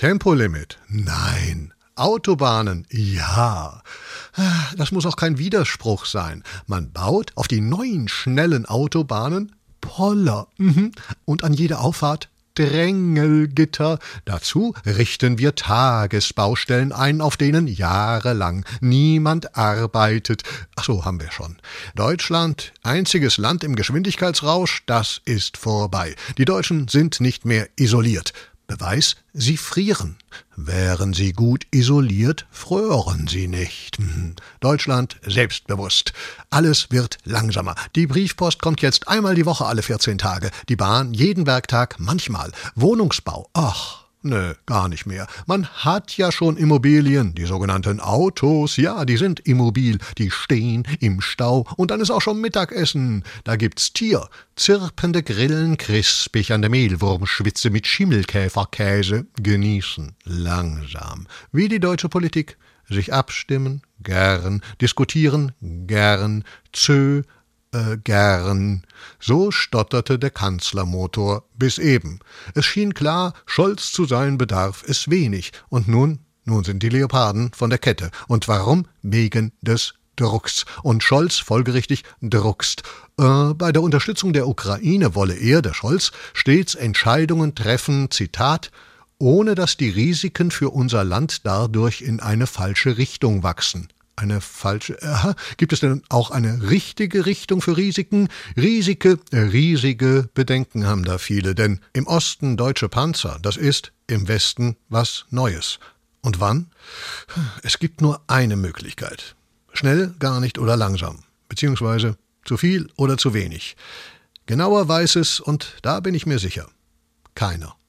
Tempolimit? Nein. Autobahnen? Ja. Das muss auch kein Widerspruch sein. Man baut auf die neuen schnellen Autobahnen Poller. Mhm. Und an jeder Auffahrt Drängelgitter. Dazu richten wir Tagesbaustellen ein, auf denen jahrelang niemand arbeitet. Ach so, haben wir schon. Deutschland, einziges Land im Geschwindigkeitsrausch, das ist vorbei. Die Deutschen sind nicht mehr isoliert. Beweis, sie frieren. Wären sie gut isoliert, frören sie nicht. Hm. Deutschland selbstbewusst. Alles wird langsamer. Die Briefpost kommt jetzt einmal die Woche alle 14 Tage. Die Bahn jeden Werktag manchmal. Wohnungsbau. Ach. Nö, gar nicht mehr. Man hat ja schon Immobilien, die sogenannten Autos, ja, die sind immobil, die stehen im Stau und dann ist auch schon Mittagessen. Da gibt's Tier, zirpende Grillen, krispig an der Mehlwurmschwitze mit Schimmelkäferkäse, genießen, langsam, wie die deutsche Politik, sich abstimmen, gern, diskutieren, gern, zö, äh, gern. So stotterte der Kanzlermotor bis eben. Es schien klar, Scholz zu sein bedarf es wenig. Und nun, nun sind die Leoparden von der Kette. Und warum? Wegen des Drucks. Und Scholz folgerichtig druckst. Äh, bei der Unterstützung der Ukraine wolle er, der Scholz, stets Entscheidungen treffen, Zitat, ohne dass die Risiken für unser Land dadurch in eine falsche Richtung wachsen eine falsche. Aha, gibt es denn auch eine richtige Richtung für Risiken? Riesige, riesige Bedenken haben da viele, denn im Osten deutsche Panzer, das ist im Westen was Neues. Und wann? Es gibt nur eine Möglichkeit. Schnell, gar nicht oder langsam. Beziehungsweise zu viel oder zu wenig. Genauer weiß es, und da bin ich mir sicher, keiner.